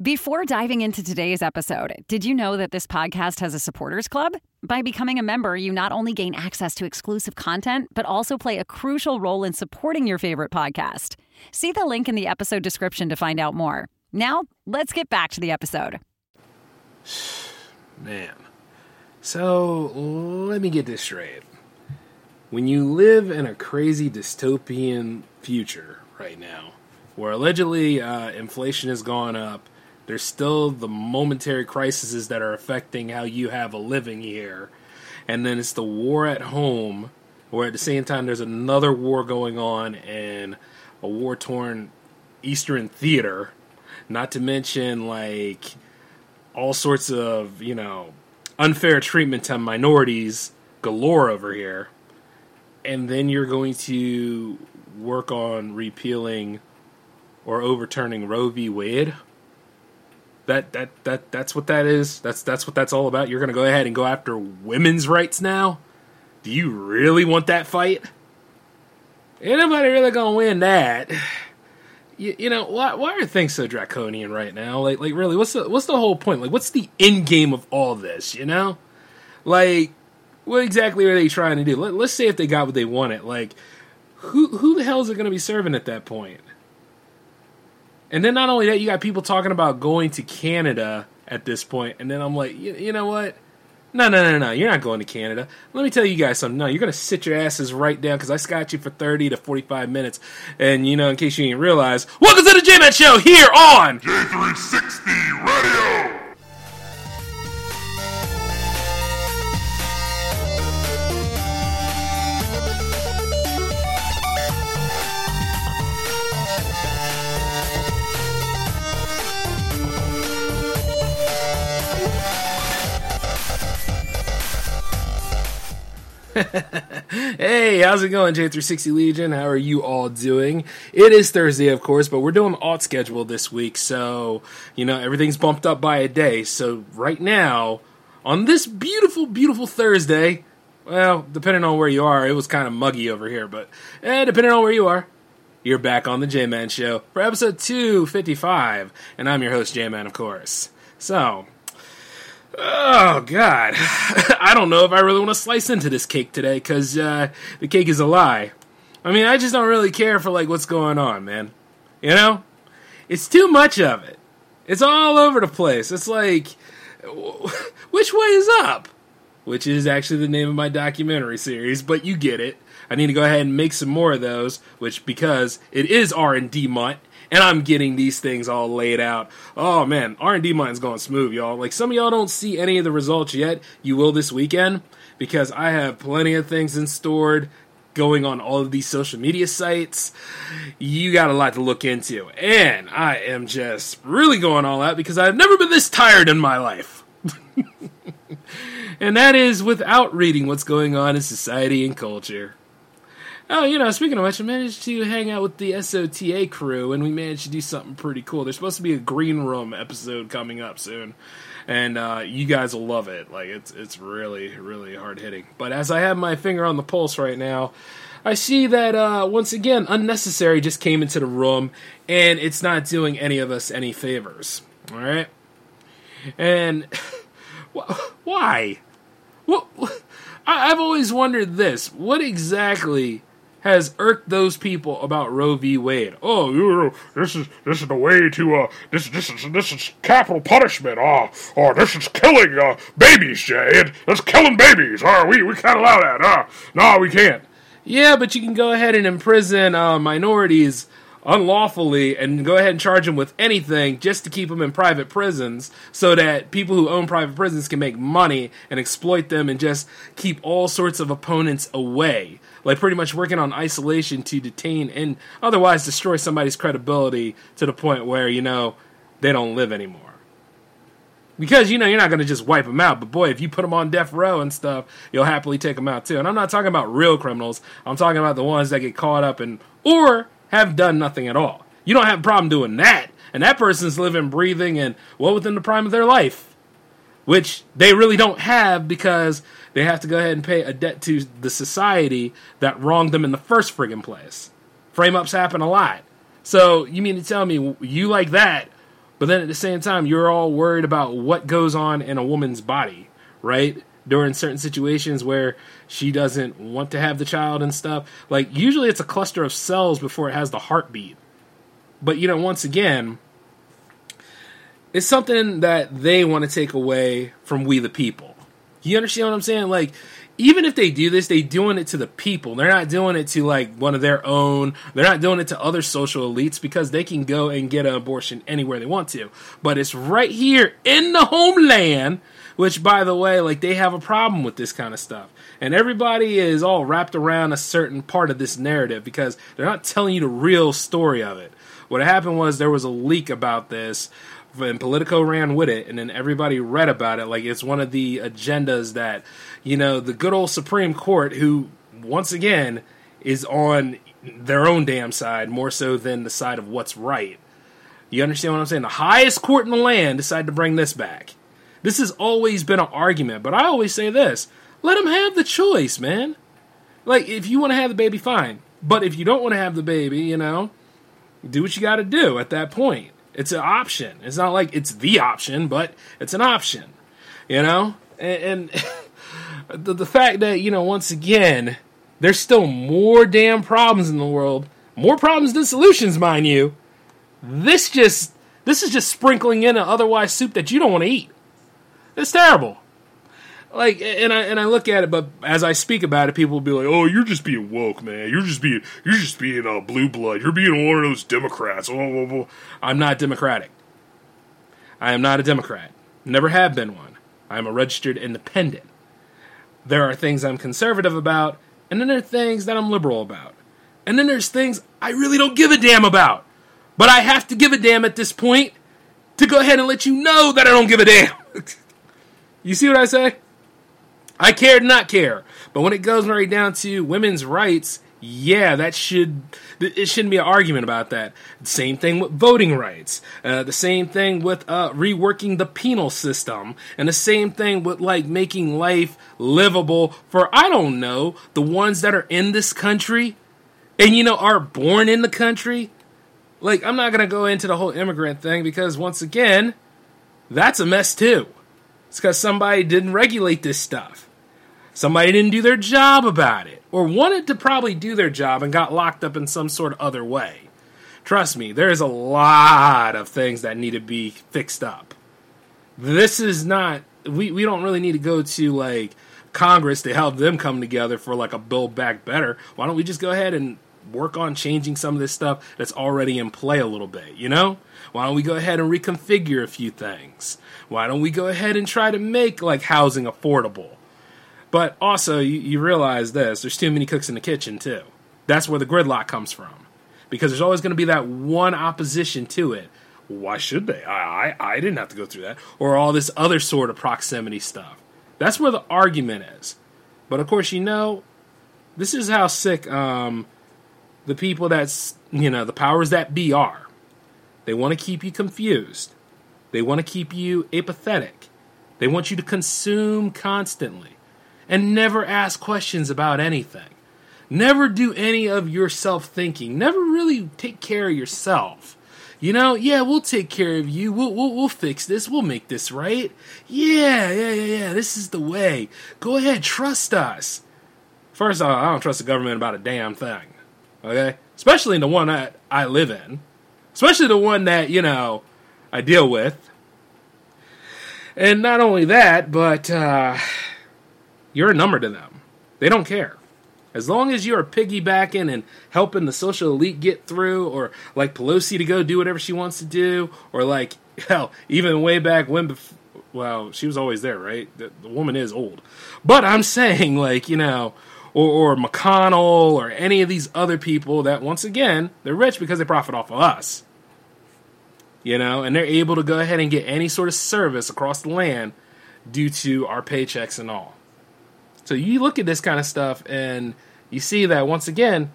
Before diving into today's episode, did you know that this podcast has a supporters club? By becoming a member, you not only gain access to exclusive content, but also play a crucial role in supporting your favorite podcast. See the link in the episode description to find out more. Now, let's get back to the episode. Man. So, let me get this straight. When you live in a crazy dystopian future right now, where allegedly uh, inflation has gone up, there's still the momentary crises that are affecting how you have a living here. And then it's the war at home, where at the same time there's another war going on in a war torn Eastern theater. Not to mention, like, all sorts of, you know, unfair treatment to minorities galore over here. And then you're going to work on repealing or overturning Roe v. Wade that that that that's what that is. That's that's what that's all about. You're going to go ahead and go after women's rights now. Do you really want that fight? Ain't nobody really going to win that. You, you, know why? Why are things so draconian right now? Like, like really, what's the what's the whole point? Like, what's the end game of all this? You know, like, what exactly are they trying to do? Let, let's say if they got what they wanted. Like, who who the hell is it going to be serving at that point? And then not only that, you got people talking about going to Canada at this point, and then I'm like, you, you know what? No, no, no, no. You're not going to Canada. Let me tell you guys something. No, you're going to sit your asses right down because I got you for 30 to 45 minutes. And, you know, in case you didn't realize, welcome to the J-Man Show here on J360 Radio. hey, how's it going, J360 Legion? How are you all doing? It is Thursday, of course, but we're doing alt schedule this week, so, you know, everything's bumped up by a day. So, right now, on this beautiful, beautiful Thursday, well, depending on where you are, it was kind of muggy over here, but eh, depending on where you are, you're back on the J Man Show for episode 255, and I'm your host, J Man, of course. So, Oh God, I don't know if I really want to slice into this cake today because uh, the cake is a lie. I mean, I just don't really care for like what's going on, man. You know, it's too much of it. It's all over the place. It's like, which way is up? Which is actually the name of my documentary series, but you get it. I need to go ahead and make some more of those, which because it is R and D month, and I'm getting these things all laid out. Oh man, R&D mine's going smooth, y'all. Like some of y'all don't see any of the results yet. You will this weekend because I have plenty of things in stored going on all of these social media sites. You got a lot to look into. And I am just really going all out because I've never been this tired in my life. and that is without reading what's going on in society and culture. Oh, you know, speaking of which, I managed to hang out with the SOTA crew, and we managed to do something pretty cool. There's supposed to be a green room episode coming up soon, and uh, you guys will love it. Like it's it's really really hard hitting. But as I have my finger on the pulse right now, I see that uh, once again, unnecessary just came into the room, and it's not doing any of us any favors. All right, and why? What? I've always wondered this. What exactly has irked those people about Roe v. Wade. Oh, you know, this is this is the way to uh this this is this is capital punishment. Ah, oh, oh, this is killing uh babies, Jay. That's killing babies. Ah, we we can't allow that. Ah, no, we can't. Yeah, but you can go ahead and imprison uh, minorities unlawfully and go ahead and charge them with anything just to keep them in private prisons so that people who own private prisons can make money and exploit them and just keep all sorts of opponents away like pretty much working on isolation to detain and otherwise destroy somebody's credibility to the point where you know they don't live anymore. Because you know you're not going to just wipe them out, but boy, if you put them on death row and stuff, you'll happily take them out too. And I'm not talking about real criminals. I'm talking about the ones that get caught up and or have done nothing at all. You don't have a problem doing that, and that person's living, breathing, and well within the prime of their life, which they really don't have because they have to go ahead and pay a debt to the society that wronged them in the first friggin' place. Frame ups happen a lot. So you mean to tell me you like that But then at the same time, you're all worried about what goes on in a woman's body, right? During certain situations where she doesn't want to have the child and stuff. Like, usually it's a cluster of cells before it has the heartbeat. But, you know, once again, it's something that they want to take away from we the people. You understand what I'm saying? Like, even if they do this, they doing it to the people. They're not doing it to like one of their own. They're not doing it to other social elites because they can go and get an abortion anywhere they want to. But it's right here in the homeland, which by the way, like they have a problem with this kind of stuff. And everybody is all wrapped around a certain part of this narrative because they're not telling you the real story of it. What happened was there was a leak about this and Politico ran with it, and then everybody read about it. Like it's one of the agendas that you know, the good old Supreme Court, who once again is on their own damn side more so than the side of what's right. You understand what I'm saying? The highest court in the land decided to bring this back. This has always been an argument, but I always say this let them have the choice, man. Like, if you want to have the baby, fine. But if you don't want to have the baby, you know, do what you got to do at that point. It's an option. It's not like it's the option, but it's an option, you know? And, and the, the fact that you know once again there's still more damn problems in the world, more problems than solutions, mind you. This just this is just sprinkling in an otherwise soup that you don't want to eat. It's terrible. Like, and I and I look at it, but as I speak about it, people will be like, "Oh, you're just being woke, man. You're just being you're just being a uh, blue blood. You're being one of those Democrats." Oh, oh, oh. I'm not Democratic. I am not a Democrat. Never have been one. I am a registered independent. There are things I'm conservative about, and then there are things that I'm liberal about. And then there's things I really don't give a damn about. But I have to give a damn at this point to go ahead and let you know that I don't give a damn. you see what I say? I care to not care. But when it goes right down to women's rights, yeah, that should it shouldn't be an argument about that. Same thing with voting rights. Uh, the same thing with uh, reworking the penal system, and the same thing with like making life livable for I don't know the ones that are in this country, and you know are born in the country. Like I'm not gonna go into the whole immigrant thing because once again, that's a mess too. It's because somebody didn't regulate this stuff. Somebody didn't do their job about it, or wanted to probably do their job and got locked up in some sort of other way. Trust me, there is a lot of things that need to be fixed up. This is not, we, we don't really need to go to like Congress to help them come together for like a Build Back Better. Why don't we just go ahead and work on changing some of this stuff that's already in play a little bit, you know? Why don't we go ahead and reconfigure a few things? Why don't we go ahead and try to make like housing affordable? But also, you, you realize this there's too many cooks in the kitchen, too. That's where the gridlock comes from. Because there's always going to be that one opposition to it. Why should they? I, I, I didn't have to go through that. Or all this other sort of proximity stuff. That's where the argument is. But of course, you know, this is how sick um, the people that's, you know, the powers that be are. They want to keep you confused. They want to keep you apathetic. They want you to consume constantly and never ask questions about anything. Never do any of your self thinking. Never really take care of yourself. You know, yeah, we'll take care of you. We'll, we'll, we'll fix this. We'll make this right. Yeah, yeah, yeah, yeah. This is the way. Go ahead, trust us. First off, I don't trust the government about a damn thing. Okay? Especially the one that I live in. Especially the one that, you know, I deal with. And not only that, but, uh, you're a number to them. They don't care. As long as you're piggybacking and helping the social elite get through, or like Pelosi to go do whatever she wants to do, or like, hell, even way back when, bef- well, she was always there, right? The, the, woman is old. But I'm saying, like, you know, or, or McConnell or any of these other people that, once again, they're rich because they profit off of us. You know, and they're able to go ahead and get any sort of service across the land due to our paychecks and all. So you look at this kind of stuff and you see that once again,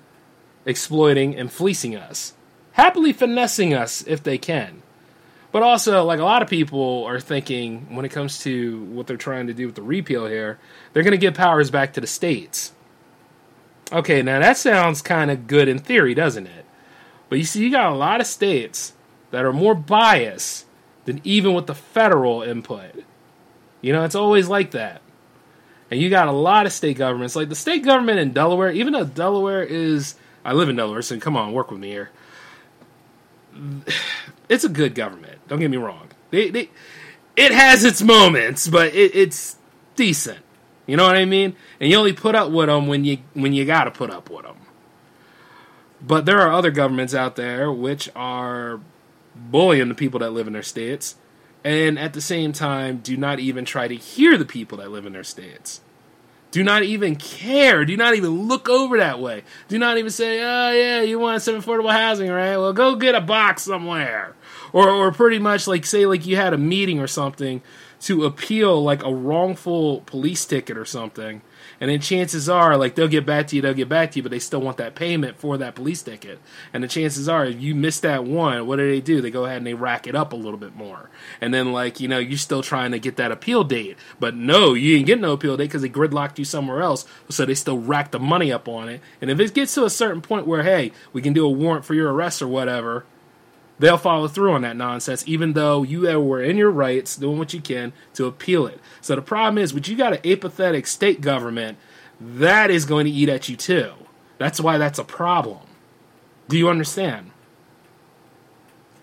exploiting and fleecing us, happily finessing us if they can. But also, like a lot of people are thinking when it comes to what they're trying to do with the repeal here, they're going to give powers back to the states. Okay, now that sounds kind of good in theory, doesn't it? But you see, you got a lot of states that are more biased than even with the federal input. You know, it's always like that. And you got a lot of state governments, like the state government in Delaware, even though Delaware is, I live in Delaware, so come on, work with me here. It's a good government. Don't get me wrong. They, they, it has its moments, but it, it's decent. You know what I mean? And you only put up with them when you when you got to put up with them. But there are other governments out there which are bullying the people that live in their states, and at the same time do not even try to hear the people that live in their states. Do not even care. Do not even look over that way. Do not even say, "Oh yeah, you want some affordable housing, right? Well, go get a box somewhere." Or, or pretty much like say like you had a meeting or something to appeal like a wrongful police ticket or something, and then chances are like they'll get back to you, they'll get back to you, but they still want that payment for that police ticket. And the chances are if you miss that one, what do they do? They go ahead and they rack it up a little bit more. And then like, you know, you're still trying to get that appeal date. But no, you ain't get no appeal date because they gridlocked you somewhere else. So they still rack the money up on it. And if it gets to a certain point where, hey, we can do a warrant for your arrest or whatever, they'll follow through on that nonsense, even though you were in your rights, doing what you can to appeal it. So the problem is, when you got an apathetic state government, that is going to eat at you too. That's why that's a problem. Do you understand?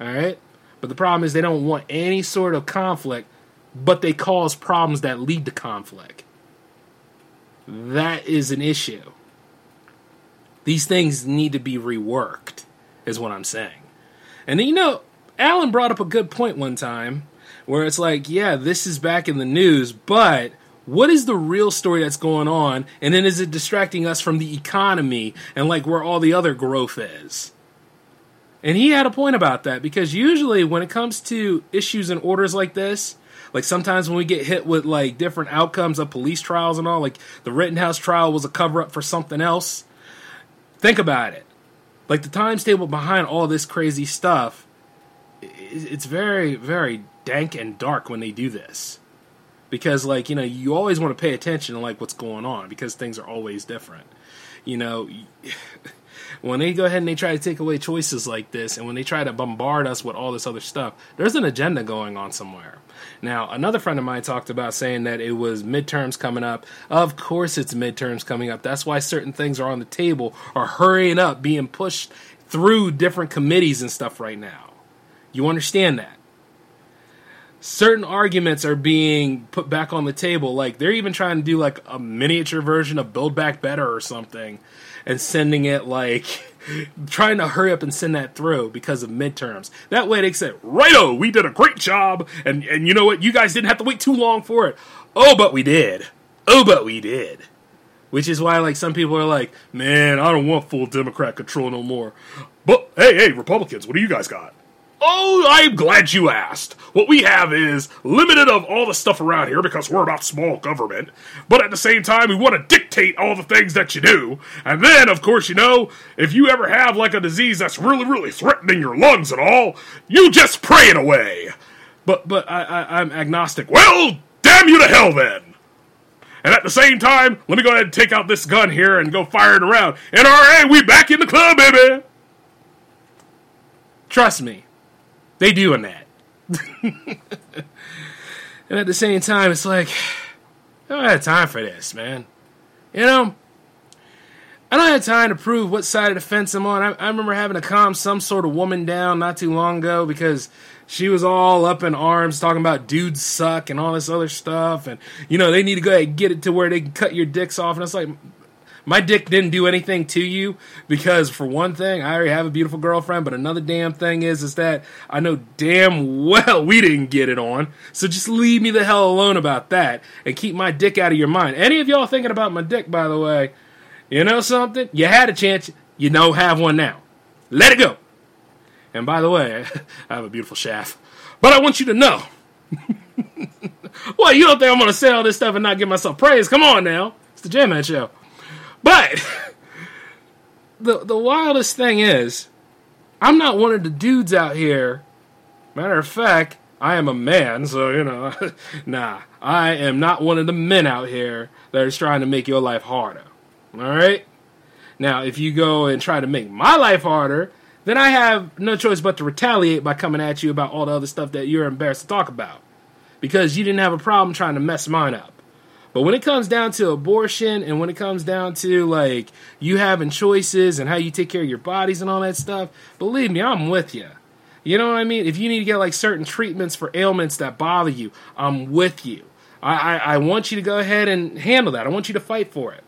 All right? But the problem is, they don't want any sort of conflict, but they cause problems that lead to conflict. That is an issue. These things need to be reworked, is what I'm saying. And then, you know, Alan brought up a good point one time where it's like, yeah, this is back in the news, but what is the real story that's going on? And then is it distracting us from the economy and like where all the other growth is? And he had a point about that because usually when it comes to issues and orders like this, like sometimes when we get hit with like different outcomes of police trials and all, like the Rittenhouse trial was a cover up for something else. Think about it. Like the times table behind all this crazy stuff, it's very, very dank and dark when they do this. Because like, you know, you always want to pay attention to like what's going on because things are always different. You know, when they go ahead and they try to take away choices like this and when they try to bombard us with all this other stuff, there's an agenda going on somewhere. Now, another friend of mine talked about saying that it was midterms coming up. Of course, it's midterms coming up. That's why certain things are on the table or hurrying up, being pushed through different committees and stuff right now. You understand that? Certain arguments are being put back on the table. Like they're even trying to do like a miniature version of Build Back Better or something and sending it like trying to hurry up and send that through because of midterms. That way they said, righto, we did a great job, and, and you know what? You guys didn't have to wait too long for it. Oh, but we did. Oh, but we did. Which is why, like, some people are like, man, I don't want full Democrat control no more. But, hey, hey, Republicans, what do you guys got? Oh, I'm glad you asked. What we have is limited of all the stuff around here because we're about small government, but at the same time, we want to dictate all the things that you do. And then, of course, you know, if you ever have like a disease that's really, really threatening your lungs and all, you just pray it away. But, but I, I, I'm agnostic. Well, damn you to hell then. And at the same time, let me go ahead and take out this gun here and go fire it around. NRA, we back in the club, baby. Trust me, they doing that. and at the same time, it's like, I don't have time for this, man. You know, I don't have time to prove what side of the fence I'm on. I, I remember having to calm some sort of woman down not too long ago because she was all up in arms talking about dudes suck and all this other stuff. And, you know, they need to go ahead and get it to where they can cut your dicks off. And it's like, my dick didn't do anything to you because, for one thing, I already have a beautiful girlfriend. But another damn thing is, is that I know damn well we didn't get it on. So just leave me the hell alone about that and keep my dick out of your mind. Any of y'all thinking about my dick, by the way, you know something? You had a chance. You know, have one now. Let it go. And by the way, I have a beautiful shaft. But I want you to know. well, you don't think I'm going to say all this stuff and not give myself praise? Come on now. It's the J-Man Show. But the the wildest thing is, I'm not one of the dudes out here. Matter of fact, I am a man, so you know, nah, I am not one of the men out here that is trying to make your life harder. All right. Now, if you go and try to make my life harder, then I have no choice but to retaliate by coming at you about all the other stuff that you're embarrassed to talk about because you didn't have a problem trying to mess mine up. But when it comes down to abortion and when it comes down to like you having choices and how you take care of your bodies and all that stuff, believe me, I'm with you. You know what I mean? If you need to get like certain treatments for ailments that bother you, I'm with you. I, I, I want you to go ahead and handle that. I want you to fight for it.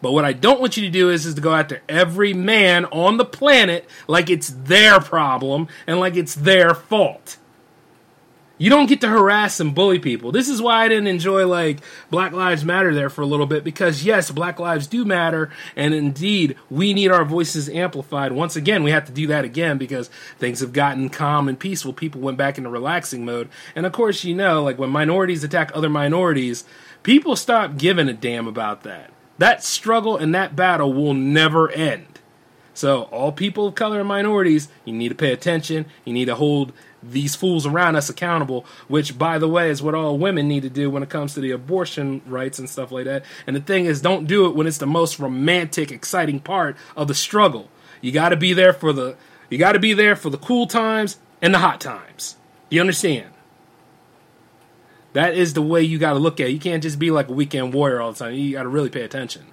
But what I don't want you to do is, is to go after every man on the planet like it's their problem and like it's their fault. You don't get to harass and bully people. This is why I didn't enjoy like Black Lives Matter there for a little bit because yes, Black lives do matter and indeed we need our voices amplified. Once again, we have to do that again because things have gotten calm and peaceful. People went back into relaxing mode. And of course, you know, like when minorities attack other minorities, people stop giving a damn about that. That struggle and that battle will never end. So, all people of color and minorities, you need to pay attention. You need to hold these fools around us accountable, which, by the way, is what all women need to do when it comes to the abortion rights and stuff like that. And the thing is, don't do it when it's the most romantic, exciting part of the struggle. You got to be there for the you got to be there for the cool times and the hot times. You understand? That is the way you got to look at it. You can't just be like a weekend warrior all the time. You got to really pay attention.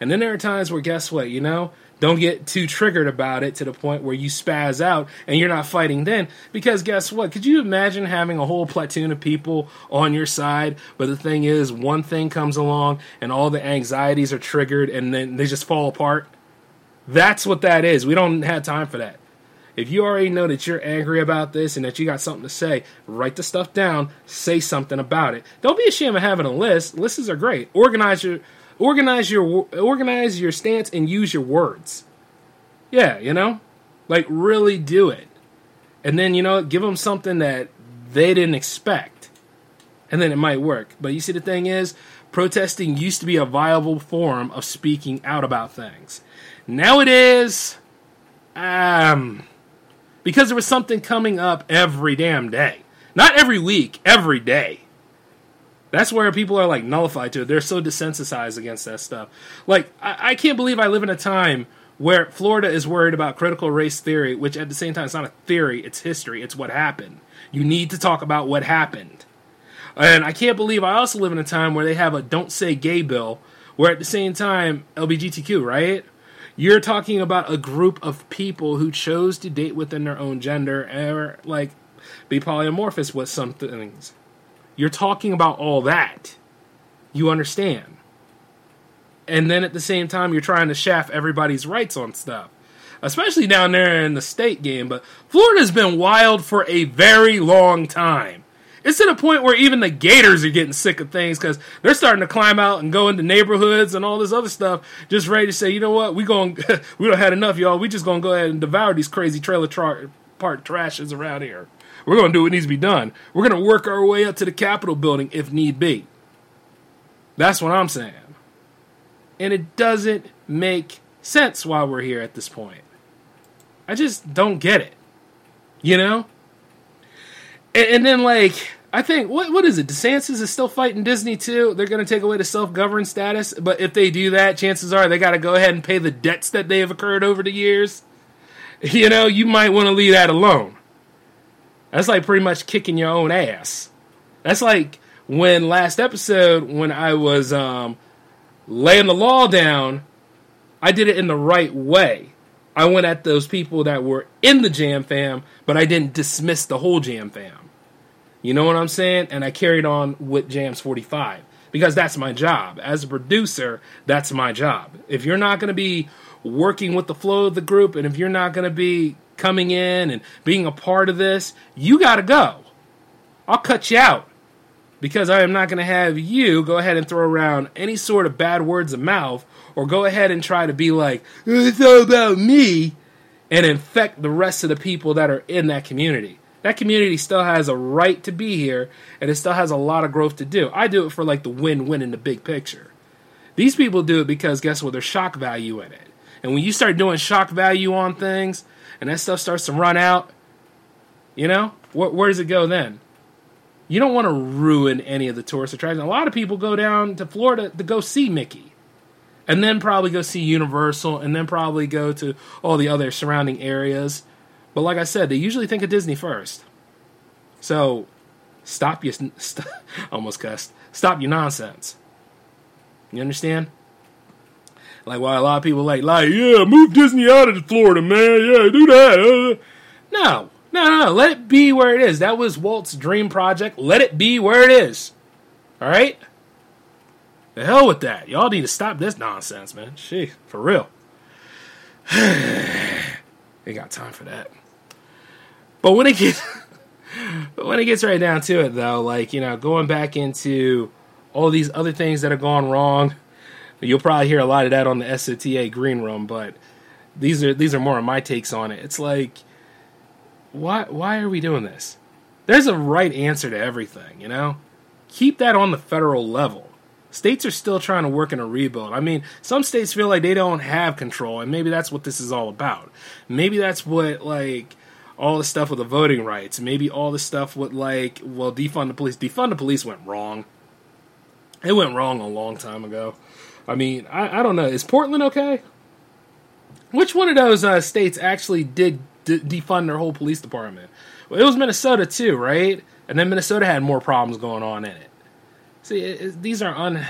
And then there are times where, guess what? You know, don't get too triggered about it to the point where you spaz out and you're not fighting then. Because guess what? Could you imagine having a whole platoon of people on your side? But the thing is, one thing comes along and all the anxieties are triggered and then they just fall apart. That's what that is. We don't have time for that. If you already know that you're angry about this and that you got something to say, write the stuff down, say something about it. Don't be ashamed of having a list. Lists are great. Organize your organize your organize your stance and use your words. Yeah, you know? Like really do it. And then, you know, give them something that they didn't expect. And then it might work. But you see the thing is, protesting used to be a viable form of speaking out about things. Now it is um because there was something coming up every damn day. Not every week, every day. That's where people are like nullified to. They're so desensitized against that stuff. Like, I, I can't believe I live in a time where Florida is worried about critical race theory, which at the same time, it's not a theory, it's history, it's what happened. You need to talk about what happened. And I can't believe I also live in a time where they have a don't say gay bill, where at the same time, LBGTQ, right? You're talking about a group of people who chose to date within their own gender or like be polyamorphous with some things. You're talking about all that. You understand. And then at the same time, you're trying to shaft everybody's rights on stuff, especially down there in the state game. But Florida's been wild for a very long time. It's to the point where even the Gators are getting sick of things because they're starting to climb out and go into neighborhoods and all this other stuff, just ready to say, you know what, we going we don't had enough, y'all. We just gonna go ahead and devour these crazy trailer tra- park trashes around here. We're gonna do what needs to be done. We're gonna work our way up to the Capitol building if need be. That's what I'm saying. And it doesn't make sense why we're here at this point. I just don't get it. You know? And, and then like I think what what is it? DeSantis is still fighting Disney too. They're going to take away the self governed status, but if they do that, chances are they got to go ahead and pay the debts that they have occurred over the years. You know, you might want to leave that alone. That's like pretty much kicking your own ass. That's like when last episode when I was um, laying the law down, I did it in the right way. I went at those people that were in the Jam Fam, but I didn't dismiss the whole Jam Fam. You know what I'm saying? And I carried on with Jams 45 because that's my job. As a producer, that's my job. If you're not going to be working with the flow of the group and if you're not going to be coming in and being a part of this, you got to go. I'll cut you out because I am not going to have you go ahead and throw around any sort of bad words of mouth or go ahead and try to be like, it's all about me and infect the rest of the people that are in that community that community still has a right to be here and it still has a lot of growth to do. I do it for like the win win in the big picture. These people do it because guess what? There's shock value in it. And when you start doing shock value on things and that stuff starts to run out, you know, wh- where does it go then? You don't want to ruin any of the tourist attractions. A lot of people go down to Florida to go see Mickey. and then probably go see Universal, and then probably go to all the other surrounding areas. But like I said, they usually think of Disney first. So stop your st- almost cussed. Stop your nonsense. You understand? Like why a lot of people like like yeah, move Disney out of Florida, man. Yeah, do that. Uh. No, no, no, let it be where it is. That was Walt's dream project. Let it be where it is. All right. The hell with that. Y'all need to stop this nonsense, man. She, for real. Ain't got time for that. But when it gets but when it gets right down to it though, like, you know, going back into all these other things that have gone wrong, you'll probably hear a lot of that on the SOTA green room, but these are these are more of my takes on it. It's like why why are we doing this? There's a right answer to everything, you know? Keep that on the federal level states are still trying to work in a rebuild. I mean, some states feel like they don't have control, and maybe that's what this is all about. Maybe that's what like all the stuff with the voting rights. Maybe all the stuff with like, well, defund the police. Defund the police went wrong. It went wrong a long time ago. I mean, I, I don't know. Is Portland okay? Which one of those uh, states actually did defund their whole police department? Well, it was Minnesota too, right? And then Minnesota had more problems going on in it. See, it, it, these are un,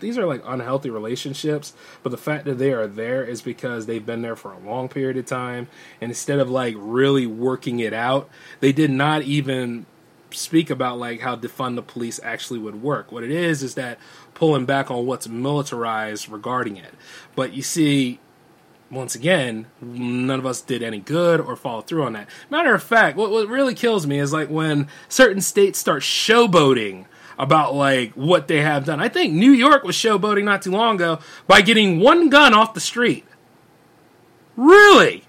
these are like unhealthy relationships, but the fact that they are there is because they've been there for a long period of time, and instead of like really working it out, they did not even speak about like how defund the police actually would work. What it is is that pulling back on what's militarized regarding it. But you see, once again, none of us did any good or follow through on that. Matter of fact, what, what really kills me is like when certain states start showboating about like what they have done. I think New York was showboating not too long ago by getting one gun off the street. Really?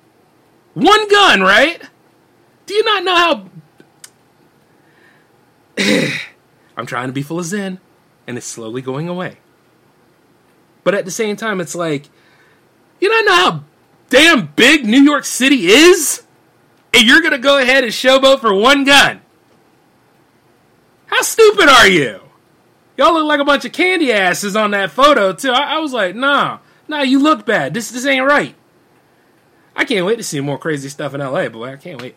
One gun, right? Do you not know how I'm trying to be full of zen and it's slowly going away. But at the same time it's like you don't know how damn big New York City is? And you're going to go ahead and showboat for one gun. How stupid are you? Y'all look like a bunch of candy asses on that photo too. I, I was like, nah, nah, you look bad. This this ain't right. I can't wait to see more crazy stuff in LA, boy. I can't wait.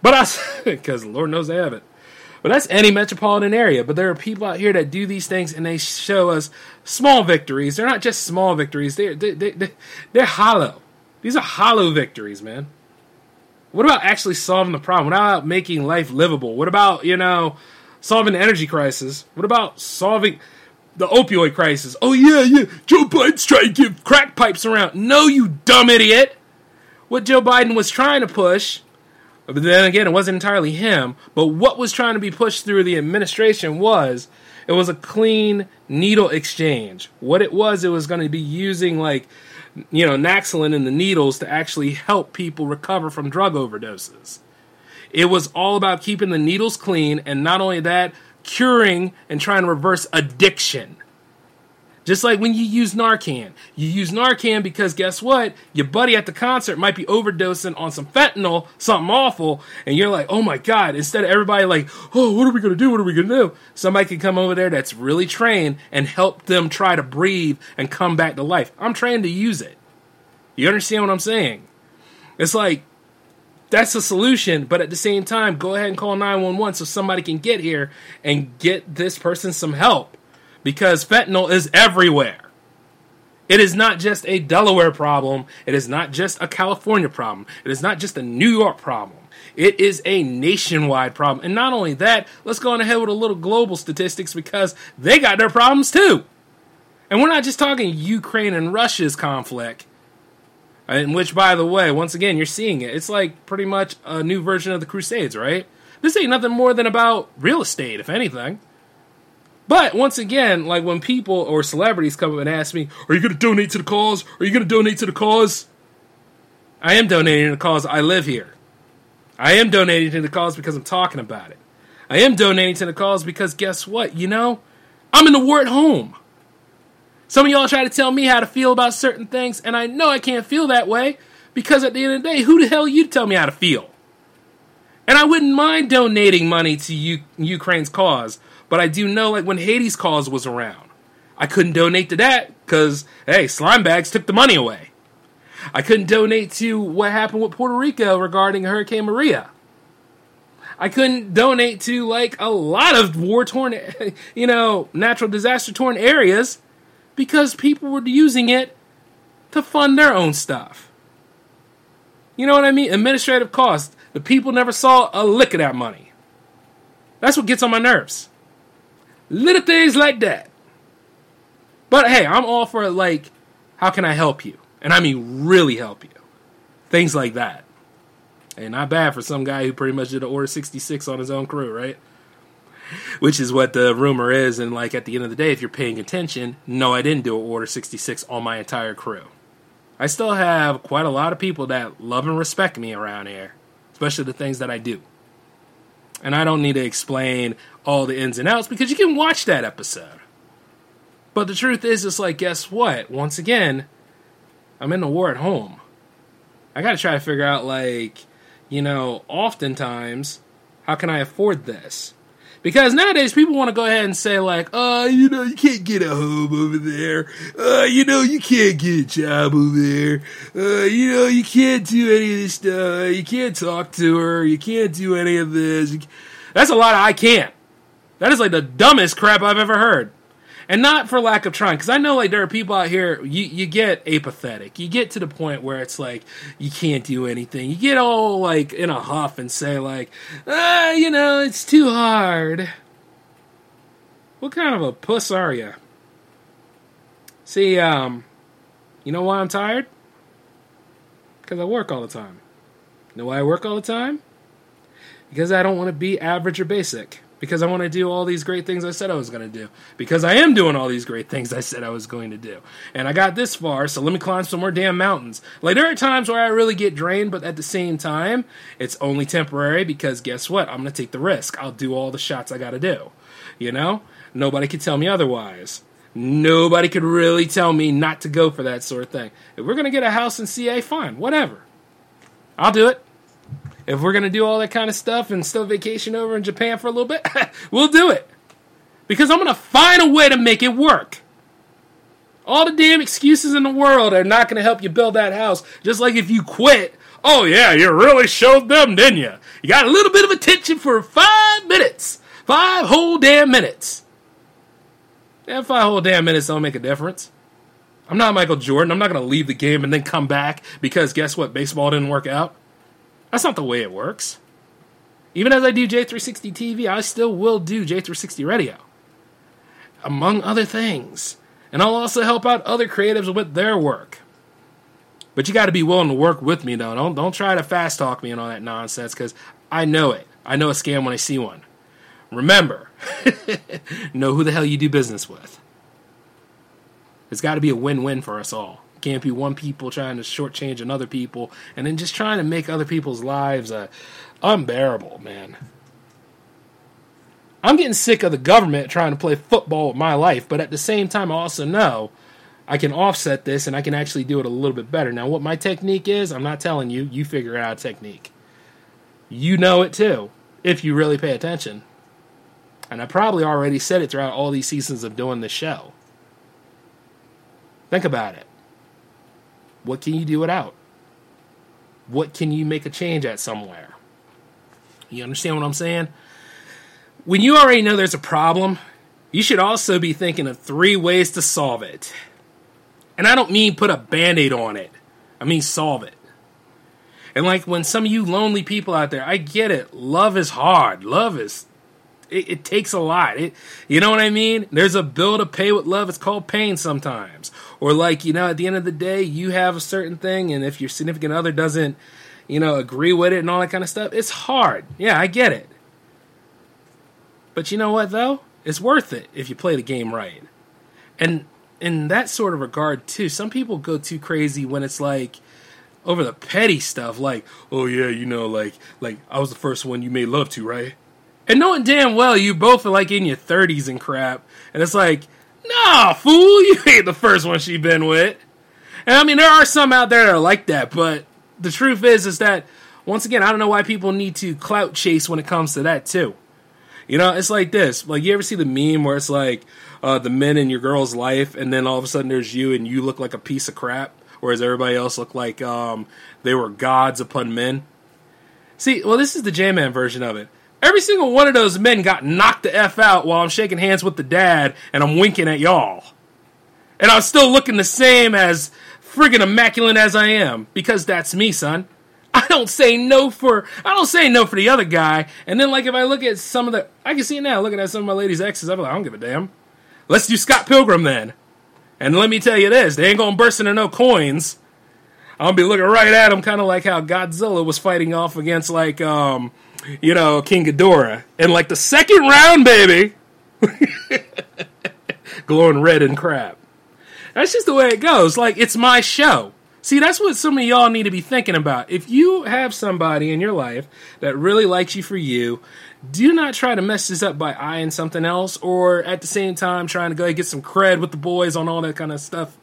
But I, because Lord knows I haven't. But that's any metropolitan area. But there are people out here that do these things and they show us small victories. They're not just small victories. They're they, they, they, they're hollow. These are hollow victories, man. What about actually solving the problem? What about making life livable? What about you know? solving the energy crisis? What about solving the opioid crisis? Oh, yeah, yeah. Joe Biden's trying to give crack pipes around. No, you dumb idiot. What Joe Biden was trying to push, but then again, it wasn't entirely him, but what was trying to be pushed through the administration was it was a clean needle exchange. What it was, it was going to be using like, you know, Naloxone and the needles to actually help people recover from drug overdoses. It was all about keeping the needles clean, and not only that, curing and trying to reverse addiction. Just like when you use Narcan. You use Narcan because guess what? Your buddy at the concert might be overdosing on some fentanyl, something awful, and you're like, oh my God. Instead of everybody like, oh, what are we going to do? What are we going to do? Somebody can come over there that's really trained and help them try to breathe and come back to life. I'm trained to use it. You understand what I'm saying? It's like that's a solution, but at the same time, go ahead and call 911 so somebody can get here and get this person some help because fentanyl is everywhere. It is not just a Delaware problem, it is not just a California problem, it is not just a New York problem. It is a nationwide problem. And not only that, let's go on ahead with a little global statistics because they got their problems too. And we're not just talking Ukraine and Russia's conflict. In which, by the way, once again, you're seeing it. It's like pretty much a new version of the Crusades, right? This ain't nothing more than about real estate, if anything. But once again, like when people or celebrities come up and ask me, Are you going to donate to the cause? Are you going to donate to the cause? I am donating to the cause. I live here. I am donating to the cause because I'm talking about it. I am donating to the cause because guess what? You know, I'm in the war at home. Some of y'all try to tell me how to feel about certain things, and I know I can't feel that way because at the end of the day, who the hell you to tell me how to feel? And I wouldn't mind donating money to U- Ukraine's cause, but I do know like when Haiti's cause was around, I couldn't donate to that because hey, slime bags took the money away. I couldn't donate to what happened with Puerto Rico regarding Hurricane Maria. I couldn't donate to like a lot of war torn, you know, natural disaster torn areas because people were using it to fund their own stuff. You know what I mean? Administrative costs. The people never saw a lick of that money. That's what gets on my nerves. Little things like that. But hey, I'm all for like, how can I help you? And I mean really help you. Things like that. And not bad for some guy who pretty much did an Order 66 on his own crew, right? Which is what the rumor is. And like at the end of the day, if you're paying attention, no, I didn't do an Order 66 on my entire crew. I still have quite a lot of people that love and respect me around here, especially the things that I do. And I don't need to explain all the ins and outs because you can watch that episode. But the truth is, it's like, guess what? Once again, I'm in the war at home. I got to try to figure out, like, you know, oftentimes, how can I afford this? Because nowadays people want to go ahead and say like, uh, you know, you can't get a home over there. Uh, you know, you can't get a job over there. Uh, you know, you can't do any of this stuff. You can't talk to her. You can't do any of this. That's a lot of I can't. That is like the dumbest crap I've ever heard and not for lack of trying because i know like there are people out here you, you get apathetic. You get to the point where it's like you can't do anything. You get all like in a huff and say like ah you know it's too hard. What kind of a puss are you see um you know why i'm tired? Because i work all the time. You know why i work all the time? Because i don't want to be average or basic because I want to do all these great things I said I was going to do. Because I am doing all these great things I said I was going to do. And I got this far, so let me climb some more damn mountains. Like, there are times where I really get drained, but at the same time, it's only temporary because guess what? I'm going to take the risk. I'll do all the shots I got to do. You know? Nobody can tell me otherwise. Nobody could really tell me not to go for that sort of thing. If we're going to get a house in CA, fine, whatever. I'll do it if we're gonna do all that kind of stuff and still vacation over in Japan for a little bit, we'll do it. Because I'm gonna find a way to make it work. All the damn excuses in the world are not gonna help you build that house. Just like if you quit, oh yeah, you really showed them, didn't you? You got a little bit of attention for five minutes. Five whole damn minutes. Yeah, five whole damn minutes don't make a difference. I'm not Michael Jordan. I'm not going to leave the game and then come back because guess what? Baseball didn't work out. That's not the way it works. Even as I do J360 TV, I still will do J360 radio, among other things. And I'll also help out other creatives with their work. But you got to be willing to work with me, though. Don't don't try to fast talk me and all that nonsense, because I know it. I know a scam when I see one. Remember, know who the hell you do business with. It's got to be a win-win for us all can't be one people trying to shortchange another people and then just trying to make other people's lives uh, unbearable, man. I'm getting sick of the government trying to play football with my life, but at the same time, I also know I can offset this and I can actually do it a little bit better. Now, what my technique is, I'm not telling you, you figure out a technique. You know it too, if you really pay attention. And I probably already said it throughout all these seasons of doing this show. Think about it. What can you do without? What can you make a change at somewhere? You understand what I'm saying? When you already know there's a problem, you should also be thinking of three ways to solve it. And I don't mean put a band aid on it, I mean solve it. And like when some of you lonely people out there, I get it. Love is hard. Love is it, it, takes a lot. It, you know what I mean? There's a bill to pay with love. It's called pain sometimes. Or like, you know, at the end of the day, you have a certain thing, and if your significant other doesn't, you know, agree with it and all that kind of stuff, it's hard. Yeah, I get it. But you know what though? It's worth it if you play the game right. And in that sort of regard too, some people go too crazy when it's like over the petty stuff like oh yeah you know like like i was the first one you made love to right and knowing damn well you both are like in your 30s and crap. And it's like, nah, fool, you ain't the first one she been with. And I mean, there are some out there that are like that, but the truth is, is that once again, I don't know why people need to clout chase when it comes to that too. You know, it's like this. Like you ever see the meme where it's like uh, the men in your girl's life, and then all of a sudden there's you, and you look like a piece of crap, whereas everybody else look like um, they were gods upon men. See, well, this is the J Man version of it. Every single one of those men got knocked the f out while I'm shaking hands with the dad, and I'm winking at y'all, and I'm still looking the same as friggin' immaculate as I am because that's me, son. I don't say no for I don't say no for the other guy. And then like if I look at some of the I can see it now, looking at some of my ladies' exes, I'm like, I don't give a damn. Let's do Scott Pilgrim then. And let me tell you this, they ain't gonna burst into no coins. I'll be looking right at him, kind of like how Godzilla was fighting off against like um, you know, King Ghidorah. And like the second round, baby, glowing red and crap. That's just the way it goes. Like it's my show. See, that's what some of y'all need to be thinking about. If you have somebody in your life that really likes you for you, do not try to mess this up by eyeing something else or at the same time trying to go get some cred with the boys on all that kind of stuff.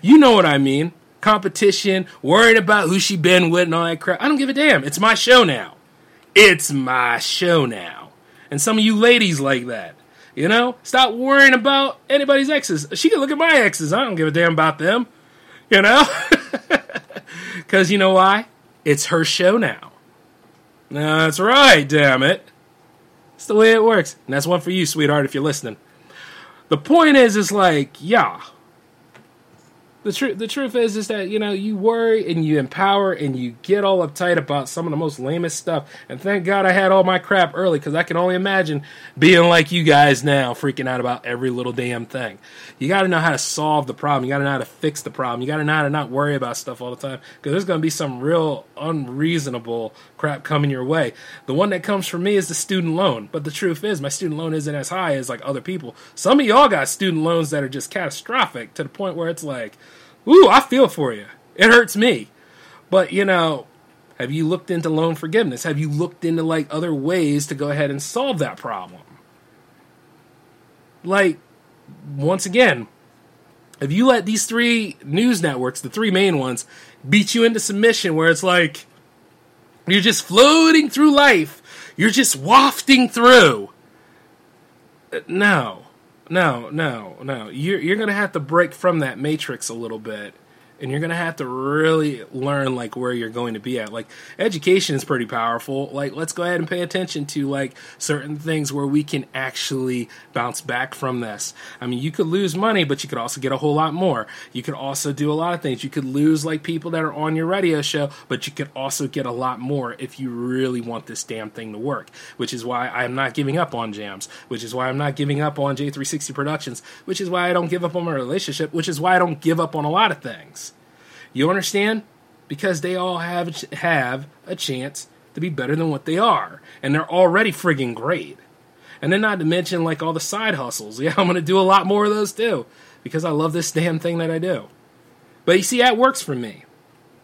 You know what I mean. Competition, worried about who she been with and all that crap. I don't give a damn. It's my show now. It's my show now. And some of you ladies like that. You know? Stop worrying about anybody's exes. She can look at my exes. I don't give a damn about them. You know? Because you know why? It's her show now. That's right, damn it. It's the way it works. And that's one for you, sweetheart, if you're listening. The point is, is like, yeah, the truth the truth is is that you know you worry and you empower and you get all uptight about some of the most lamest stuff. And thank god i had all my crap early because i can only imagine being like you guys now freaking out about every little damn thing. You got to know how to solve the problem. You got to know how to fix the problem. You got to know how to not worry about stuff all the time because there's going to be some real unreasonable crap coming your way the one that comes for me is the student loan but the truth is my student loan isn't as high as like other people some of y'all got student loans that are just catastrophic to the point where it's like Ooh, I feel for you. It hurts me. But, you know, have you looked into loan forgiveness? Have you looked into like other ways to go ahead and solve that problem? Like, once again, if you let these three news networks, the three main ones, beat you into submission where it's like you're just floating through life, you're just wafting through. No. No, no, no. You're you're gonna have to break from that matrix a little bit and you're gonna have to really learn like where you're going to be at. Like education is pretty powerful. Like let's go ahead and pay attention to like certain things where we can actually bounce back from this. I mean, you could lose money, but you could also get a whole lot more. You could also do a lot of things. You could lose like people that are on your radio show, but you could also get a lot more if you really want this damn thing to work. Which is why I'm not giving up on jams. Which is why I'm not giving up on J360 Productions. Which is why I don't give up on my relationship. Which is why I don't give up on a lot of things. You understand? Because they all have have a chance to be better than what they are, and they're already friggin' great. And then not to mention like all the side hustles. Yeah, I'm gonna do a lot more of those too because I love this damn thing that I do. But you see, that works for me.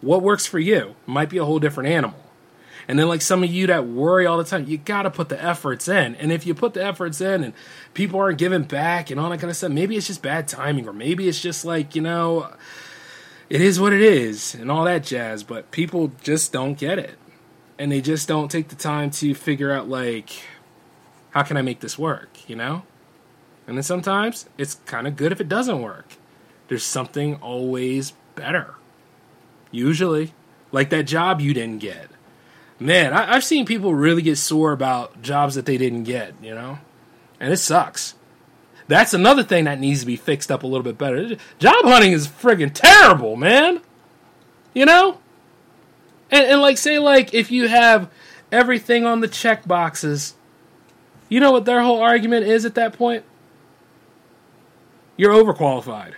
What works for you might be a whole different animal. And then, like some of you that worry all the time, you got to put the efforts in. And if you put the efforts in and people aren't giving back and all that kind of stuff, maybe it's just bad timing, or maybe it's just like, you know, it is what it is and all that jazz, but people just don't get it. And they just don't take the time to figure out, like, how can I make this work, you know? And then sometimes it's kind of good if it doesn't work. There's something always better. Usually. Like that job you didn't get. Man, I, have seen people really get sore about jobs that they didn't get, you know? And it sucks. That's another thing that needs to be fixed up a little bit better. Job hunting is friggin' terrible, man. You know? And, and like, say, like, if you have everything on the check boxes, you know what their whole argument is at that point? You're overqualified.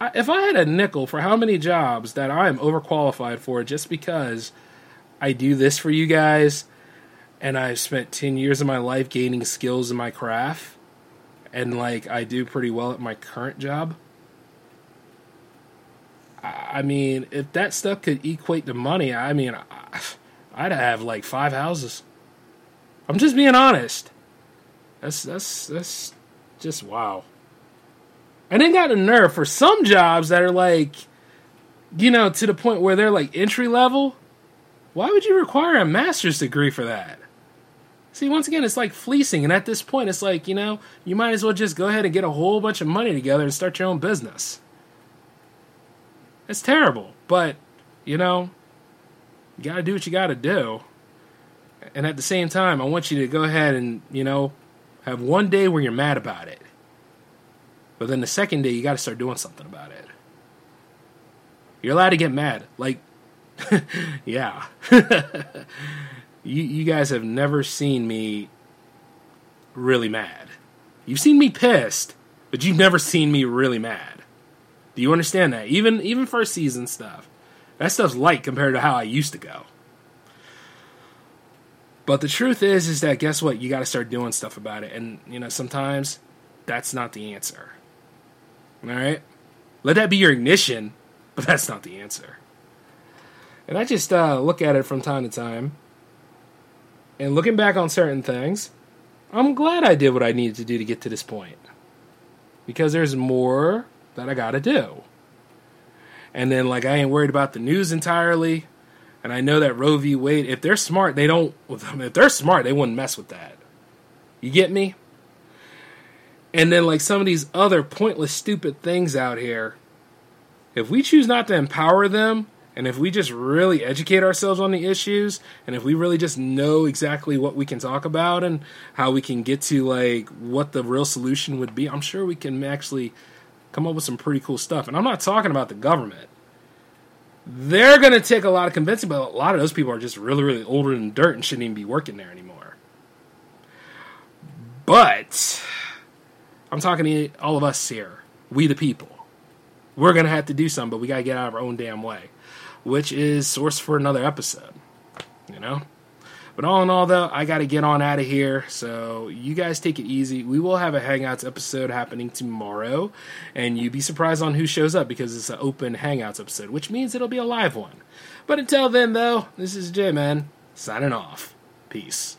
I, if I had a nickel for how many jobs that I am overqualified for just because I do this for you guys and I've spent 10 years of my life gaining skills in my craft, and like I do pretty well at my current job. I mean, if that stuff could equate to money, I mean, I'd have like five houses. I'm just being honest. That's that's that's just wow. And then got a nerve for some jobs that are like, you know, to the point where they're like entry level. Why would you require a master's degree for that? See, once again, it's like fleecing, and at this point, it's like you know, you might as well just go ahead and get a whole bunch of money together and start your own business. It's terrible, but you know, you got to do what you got to do. And at the same time, I want you to go ahead and you know, have one day where you're mad about it, but then the second day, you got to start doing something about it. You're allowed to get mad, like, yeah. you, you guys have never seen me really mad. You've seen me pissed, but you've never seen me really mad. Do you understand that? Even even first season stuff. That stuff's light compared to how I used to go. But the truth is is that guess what? You got to start doing stuff about it and you know sometimes that's not the answer. All right? Let that be your ignition, but that's not the answer. And I just uh, look at it from time to time and looking back on certain things, I'm glad I did what I needed to do to get to this point. Because there's more that I gotta do. And then, like, I ain't worried about the news entirely. And I know that Roe v. Wade, if they're smart, they don't, if they're smart, they wouldn't mess with that. You get me? And then, like, some of these other pointless, stupid things out here, if we choose not to empower them, and if we just really educate ourselves on the issues, and if we really just know exactly what we can talk about and how we can get to like what the real solution would be, I'm sure we can actually come up with some pretty cool stuff. And I'm not talking about the government. They're going to take a lot of convincing, but a lot of those people are just really, really older than dirt and shouldn't even be working there anymore. But I'm talking to all of us here, we the people. We're going to have to do something, but we got to get out of our own damn way which is source for another episode. You know? But all in all, though, I got to get on out of here. So you guys take it easy. We will have a Hangouts episode happening tomorrow. And you'd be surprised on who shows up because it's an open Hangouts episode, which means it'll be a live one. But until then, though, this is J Man signing off. Peace.